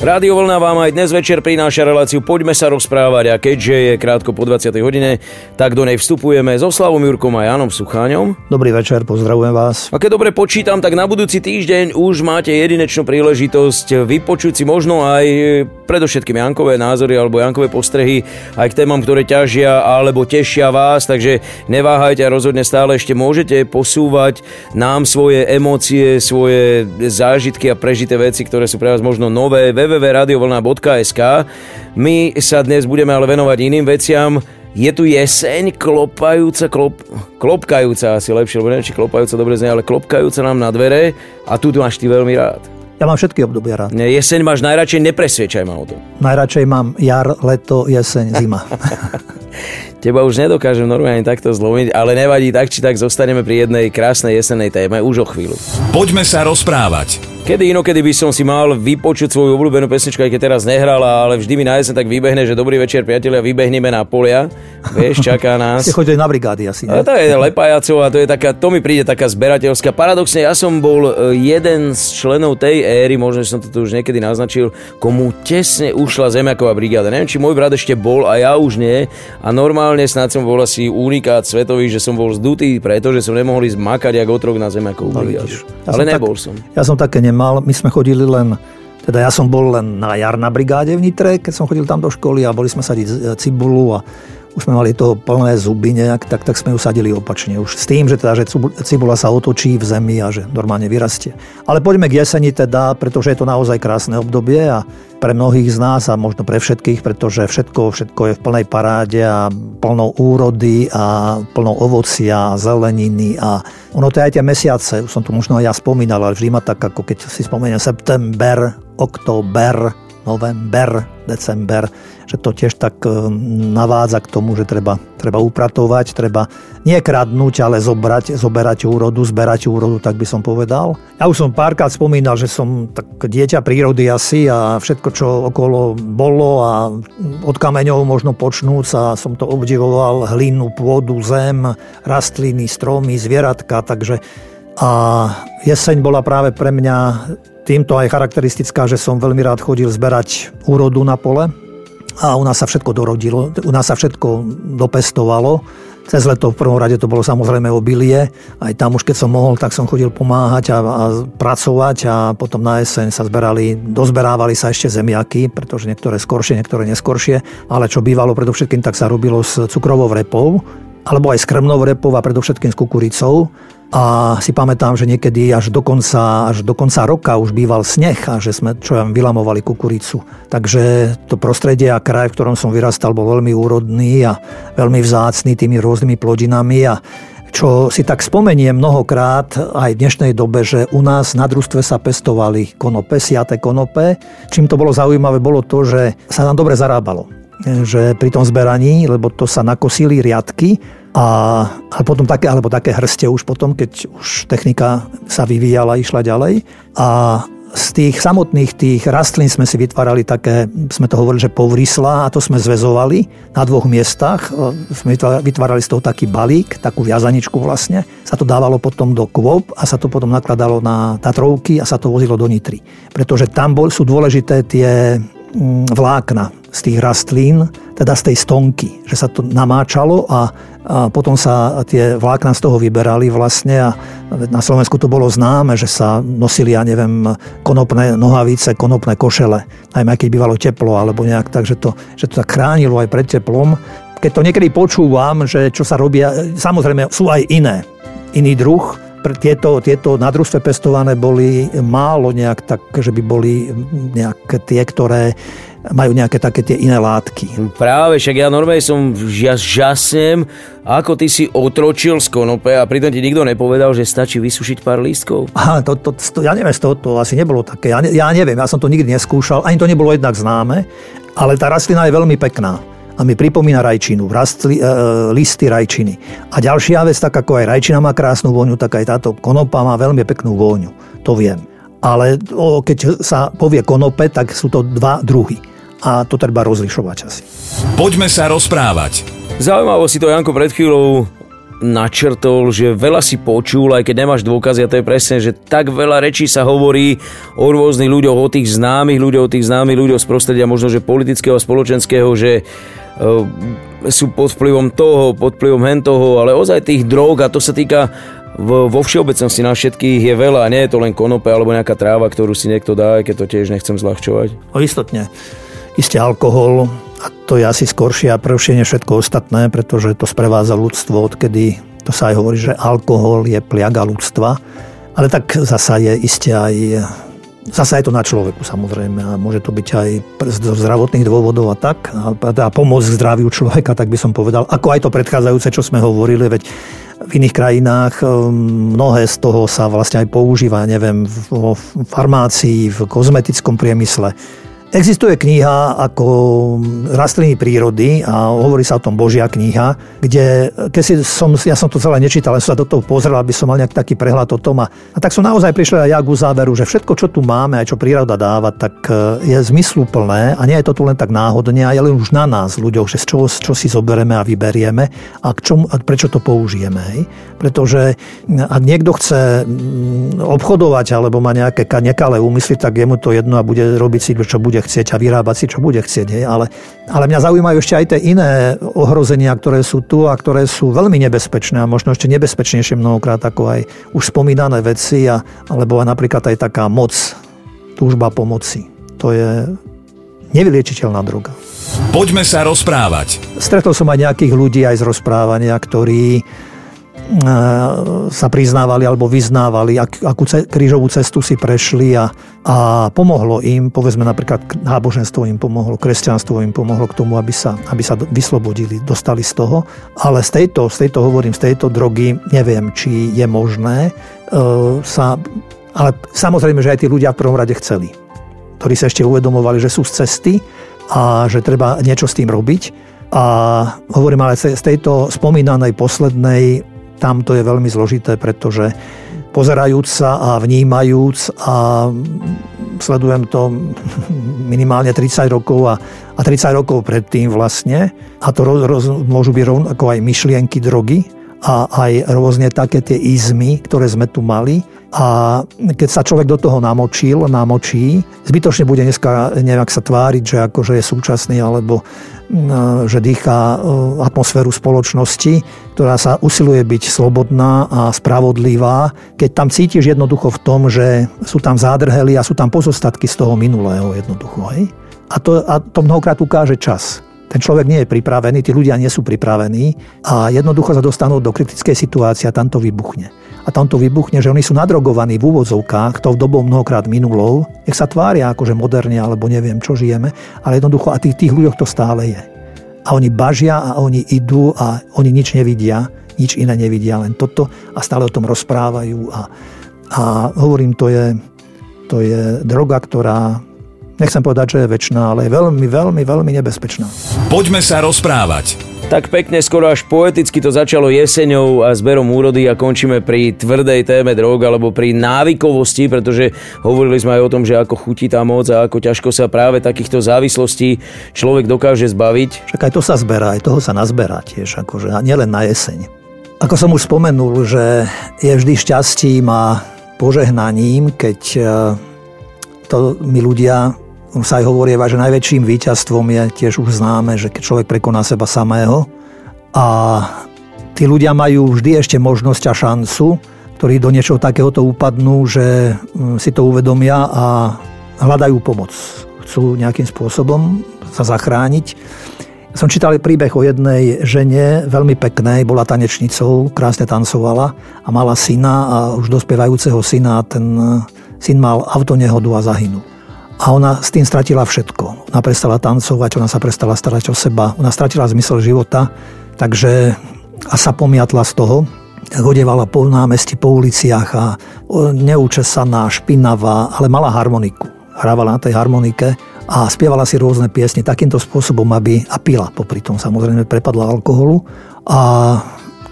Rádio Vlna vám aj dnes večer prináša reláciu Poďme sa rozprávať a keďže je krátko po 20. hodine, tak do nej vstupujeme so Slavom Jurkom a Janom Sucháňom. Dobrý večer, pozdravujem vás. A keď dobre počítam, tak na budúci týždeň už máte jedinečnú príležitosť vypočuť si možno aj predovšetkým Jankové názory alebo Jankové postrehy aj k témam, ktoré ťažia alebo tešia vás, takže neváhajte a rozhodne stále ešte môžete posúvať nám svoje emócie, svoje zážitky a prežité veci, ktoré sú pre vás možno nové, www.radiovlna.sk. My sa dnes budeme ale venovať iným veciam. Je tu jeseň klopajúca, klop, klopkajúca asi lepšie, lebo neviem, či klopajúca dobre znie, ale klopkajúca nám na dvere a tu máš ty veľmi rád. Ja mám všetky obdobia rád. Nie, jeseň máš najradšej, nepresviečaj ma o to. Najradšej mám jar, leto, jeseň, zima. Teba už nedokážem normálne takto zlomiť, ale nevadí, tak či tak zostaneme pri jednej krásnej jesennej téme už o chvíľu. Poďme sa rozprávať. Kedy inokedy by som si mal vypočuť svoju obľúbenú pesničku, aj keď teraz nehrala, ale vždy mi na jesen tak vybehne, že dobrý večer priatelia, vybehneme na polia. Vieš, čaká nás. Ste chodili na brigády asi. Ne? A to je lepajacov a to je taká, to mi príde taká zberateľská. Paradoxne, ja som bol e, jeden z členov tej éry, možno som to tu už niekedy naznačil, komu tesne ušla zemiaková brigáda. Neviem, či môj brat ešte bol a ja už nie. A normálne snad som bol asi unikát svetový, že som bol zdutý, pretože som nemohol ísť makať ako otrok na zemiakovú no, brigádu. Ja ale nebol tak, som. Ja som také nemal. My sme chodili len teda ja som bol len na jar na brigáde v Nitre, keď som chodil tam do školy a boli sme sadiť cibulu a už sme mali toho plné zuby nejak, tak, tak sme ju sadili opačne. Už s tým, že, teda, že cibula sa otočí v zemi a že normálne vyrastie. Ale poďme k jeseni teda, pretože je to naozaj krásne obdobie a pre mnohých z nás a možno pre všetkých, pretože všetko, všetko je v plnej paráde a plnou úrody a plnou ovocia zeleniny a ono to aj tie mesiace, už som tu možno aj ja spomínal, ale vždy ma tak, ako keď si spomeniem september, október, november, december, že to tiež tak e, navádza k tomu, že treba, treba upratovať, treba nie kradnúť, ale zobrať, zoberať úrodu, zberať úrodu, tak by som povedal. Ja už som párkrát spomínal, že som tak dieťa prírody asi a všetko, čo okolo bolo a od kameňov možno počnúc a som to obdivoval, hlinu, pôdu, zem, rastliny, stromy, zvieratka, takže a jeseň bola práve pre mňa týmto aj charakteristická, že som veľmi rád chodil zberať úrodu na pole, a u nás sa všetko dorodilo, u nás sa všetko dopestovalo. Cez leto v prvom rade to bolo samozrejme obilie. Aj tam už keď som mohol, tak som chodil pomáhať a, a pracovať a potom na jeseň sa zberali, dozberávali sa ešte zemiaky, pretože niektoré skoršie, niektoré neskoršie. Ale čo bývalo predovšetkým, tak sa robilo s cukrovou repou alebo aj s krmnou repou a predovšetkým s kukuricou. A si pamätám, že niekedy až do konca, až do konca roka už býval sneh a že sme čo ja vylamovali kukuricu. Takže to prostredie a kraj, v ktorom som vyrastal, bol veľmi úrodný a veľmi vzácný tými rôznymi plodinami a čo si tak spomeniem mnohokrát aj v dnešnej dobe, že u nás na družstve sa pestovali konope, siate konope. Čím to bolo zaujímavé, bolo to, že sa nám dobre zarábalo že pri tom zberaní, lebo to sa nakosili riadky a, a potom také, alebo také hrste už potom, keď už technika sa vyvíjala, išla ďalej. A z tých samotných tých rastlín sme si vytvárali také, sme to hovorili, že povrisla a to sme zväzovali na dvoch miestach. Sme vytvárali z toho taký balík, takú viazaničku vlastne. Sa to dávalo potom do kvôb a sa to potom nakladalo na Tatrovky a sa to vozilo do Nitry. Pretože tam bol, sú dôležité tie mm, vlákna z tých rastlín, teda z tej stonky, že sa to namáčalo a, a potom sa tie vlákna z toho vyberali vlastne a na Slovensku to bolo známe, že sa nosili, ja neviem, konopné nohavice, konopné košele, najmä keď bývalo teplo alebo nejak tak, že to, že to tak chránilo aj pred teplom. Keď to niekedy počúvam, že čo sa robia, samozrejme sú aj iné, iný druh, tieto, tieto na pestované boli málo nejak tak, že by boli nejak tie, ktoré majú nejaké také tie iné látky. Práve, však ja normálne som ja žasnem, ako ty si otročil z konope a pritom ti nikto nepovedal, že stačí vysušiť pár lístkov. Aha, to, to, to, ja neviem, z toho to asi nebolo také. Ja, ne, ja neviem, ja som to nikdy neskúšal, ani to nebolo jednak známe, ale tá rastlina je veľmi pekná a mi pripomína rajčinu, rastli, e, listy rajčiny. A ďalšia vec, tak ako aj rajčina má krásnu vôňu, tak aj táto konopa má veľmi peknú vôňu. To viem. Ale keď sa povie konope, tak sú to dva druhy a to treba rozlišovať asi. Poďme sa rozprávať. Zaujímavo si to, Janko, pred chvíľou načrtol, že veľa si počul, aj keď nemáš dôkazy, a to je presne, že tak veľa rečí sa hovorí o rôznych ľuďoch, o tých známych ľuďoch, o tých známych ľuďoch z prostredia možno, že politického a spoločenského, že e, sú pod vplyvom toho, pod vplyvom hen toho, ale ozaj tých drog a to sa týka vo všeobecnosti na všetkých je veľa, nie je to len konope alebo nejaká tráva, ktorú si niekto dá, keď to tiež nechcem zľahčovať. O istotne. Isté alkohol, a to je asi skoršie a prvšie než všetko ostatné, pretože to sprevádza ľudstvo, odkedy to sa aj hovorí, že alkohol je pliaga ľudstva. Ale tak zasa je iste aj Zasa je to na človeku samozrejme a môže to byť aj zo zdravotných dôvodov a tak. A, a pomoc zdraviu človeka, tak by som povedal. Ako aj to predchádzajúce, čo sme hovorili, veď v iných krajinách um, mnohé z toho sa vlastne aj používa, neviem, v farmácii, v kozmetickom priemysle Existuje kniha ako Rastliny prírody a hovorí sa o tom Božia kniha, kde keď si som, ja som to celé nečítal, len som sa do toho pozrel, aby som mal nejaký taký prehľad o tom. A, a tak som naozaj prišiel aj ja k záveru, že všetko, čo tu máme, aj čo príroda dáva, tak e, je zmysluplné a nie je to tu len tak náhodne, a je len už na nás, ľuďoch, že čo, čo si zoberieme a vyberieme a, k čomu, a prečo to použijeme. Hej? Pretože ak niekto chce obchodovať alebo má nejaké nekalé úmysly, tak je mu to jedno a bude robiť si, čo bude bude chcieť a vyrábať si, čo bude chcieť. Hej. Ale, ale mňa zaujímajú ešte aj tie iné ohrozenia, ktoré sú tu a ktoré sú veľmi nebezpečné a možno ešte nebezpečnejšie mnohokrát ako aj už spomínané veci, a, alebo napríklad aj taká moc, túžba pomoci. To je nevyliečiteľná droga. Poďme sa rozprávať. Stretol som aj nejakých ľudí aj z rozprávania, ktorí sa priznávali alebo vyznávali, ak, akú ce, krížovú cestu si prešli a, a pomohlo im, povedzme napríklad náboženstvo im pomohlo, kresťanstvo im pomohlo k tomu, aby sa, aby sa vyslobodili, dostali z toho. Ale z tejto, z tejto hovorím, z tejto drogy neviem, či je možné e, sa... Ale samozrejme, že aj tí ľudia v prvom rade chceli, ktorí sa ešte uvedomovali, že sú z cesty a že treba niečo s tým robiť. A hovorím ale z tejto spomínanej poslednej tam to je veľmi zložité, pretože pozerajúc sa a vnímajúc a sledujem to minimálne 30 rokov a, a 30 rokov predtým vlastne a to roz, roz, môžu byť rovnako aj myšlienky drogy a aj rôzne také tie izmy, ktoré sme tu mali a keď sa človek do toho namočil, namočí, zbytočne bude dneska nejak sa tváriť, že akože je súčasný alebo že dýcha atmosféru spoločnosti, ktorá sa usiluje byť slobodná a spravodlivá, keď tam cítiš jednoducho v tom, že sú tam zádrhely a sú tam pozostatky z toho minulého jednoducho. Hej? A, to, a to mnohokrát ukáže čas. Ten človek nie je pripravený, tí ľudia nie sú pripravení a jednoducho sa dostanú do kritickej situácie a tam to vybuchne. A tam to vybuchne, že oni sú nadrogovaní v úvodzovkách, to v dobou mnohokrát minulou, nech sa tvária akože moderne alebo neviem čo žijeme, ale jednoducho a tých, tých ľuďoch to stále je. A oni bažia a oni idú a oni nič nevidia, nič iné nevidia, len toto a stále o tom rozprávajú a, a hovorím, to je, to je droga, ktorá nechcem povedať, že je väčšiná, ale je veľmi, veľmi, veľmi nebezpečná. Poďme sa rozprávať. Tak pekne, skoro až poeticky to začalo jeseňou a zberom úrody a končíme pri tvrdej téme drog alebo pri návykovosti, pretože hovorili sme aj o tom, že ako chutí tá moc a ako ťažko sa práve takýchto závislostí človek dokáže zbaviť. Však aj to sa zberá, aj toho sa nazberá tiež, akože, a nielen na jeseň. Ako som už spomenul, že je vždy šťastím a požehnaním, keď eh, to my ľudia sa aj hovorieva, že najväčším víťazstvom je tiež už známe, že keď človek prekoná seba samého a tí ľudia majú vždy ešte možnosť a šancu, ktorí do niečoho takéhoto upadnú, že mm, si to uvedomia a hľadajú pomoc. Chcú nejakým spôsobom sa zachrániť. Som čítal príbeh o jednej žene, veľmi peknej, bola tanečnicou, krásne tancovala a mala syna a už dospievajúceho syna a ten syn mal autonehodu a zahynul. A ona s tým stratila všetko. Ona prestala tancovať, ona sa prestala starať o seba, ona stratila zmysel života, takže a sa pomiatla z toho, hodevala po námestí, po uliciach a neúčesaná, špinavá, ale mala harmoniku. Hrávala na tej harmonike a spievala si rôzne piesne takýmto spôsobom, aby a pila popri tom. Samozrejme prepadla alkoholu a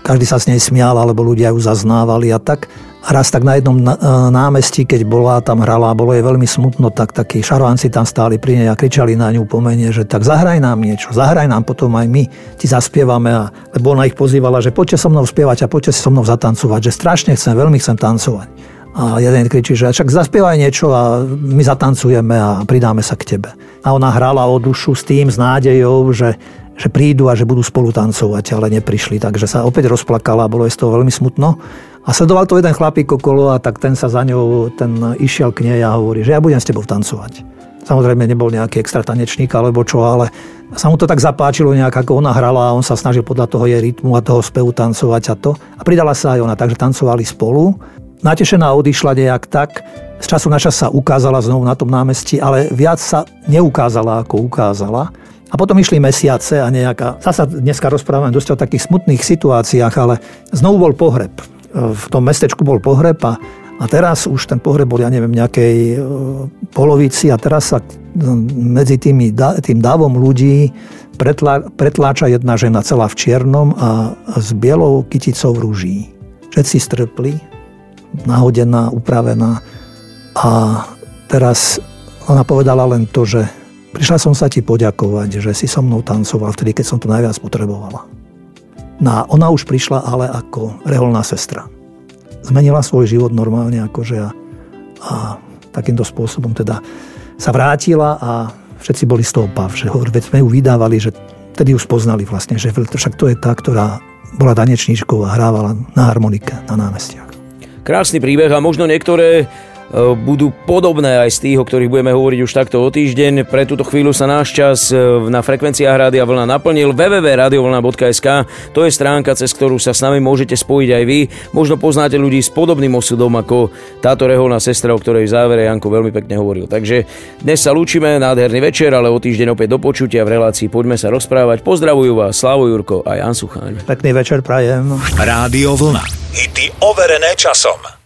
každý sa s nej smial, alebo ľudia ju zaznávali a tak. Raz tak na jednom námestí, keď bola, tam hrala a bolo jej veľmi smutno, tak takí šarovanci tam stáli pri nej a kričali na ňu pomene, že tak zahraj nám niečo, zahraj nám potom aj my, ti zaspievame. A, lebo ona ich pozývala, že poďte so mnou spievať a poďte so mnou zatancovať, že strašne chcem, veľmi chcem tancovať. A jeden kričí, že však zaspievaj niečo a my zatancujeme a pridáme sa k tebe. A ona hrala o dušu s tým, s nádejou, že, že prídu a že budú spolu tancovať, ale neprišli. Takže sa opäť rozplakala a bolo z toho veľmi smutno. A sledoval to jeden chlapík okolo a tak ten sa za ňou, ten išiel k nej a hovorí, že ja budem s tebou tancovať. Samozrejme nebol nejaký extra tanečník alebo čo, ale sa mu to tak zapáčilo nejak, ako ona hrala a on sa snažil podľa toho jej rytmu a toho spevu tancovať a to. A pridala sa aj ona, takže tancovali spolu. Natešená odišla nejak tak, z času na čas sa ukázala znovu na tom námestí, ale viac sa neukázala, ako ukázala. A potom išli mesiace a nejaká... Zasa dneska rozprávame dosť o takých smutných situáciách, ale znovu bol pohreb v tom mestečku bol pohreb a, a teraz už ten pohreb bol, ja neviem, nejakej e, polovici a teraz sa medzi tými, tým dávom ľudí pretlá, pretláča jedna žena celá v čiernom a s bielou kyticou rúží. Všetci strpli, nahodená, upravená a teraz ona povedala len to, že prišla som sa ti poďakovať, že si so mnou tancoval vtedy, keď som to najviac potrebovala. No ona už prišla ale ako reholná sestra. Zmenila svoj život normálne akože a, a takýmto spôsobom teda sa vrátila a všetci boli z toho pav, že veď sme ju vydávali, že tedy už poznali vlastne, že však to je tá, ktorá bola tanečníčkou a hrávala na harmonike na námestiach. Krásny príbeh a možno niektoré budú podobné aj z tých, o ktorých budeme hovoriť už takto o týždeň. Pre túto chvíľu sa náš čas e, na frekvenciách Rádia Vlna naplnil. www.radiovlna.sk To je stránka, cez ktorú sa s nami môžete spojiť aj vy. Možno poznáte ľudí s podobným osudom ako táto reholná sestra, o ktorej v závere Janko veľmi pekne hovoril. Takže dnes sa lúčime, nádherný večer, ale o týždeň opäť do počutia v relácii Poďme sa rozprávať. Pozdravujú vás Slavo Jurko a Jan Sucháň. Pekný večer prajem. Rádio Vlna. Hity overené časom.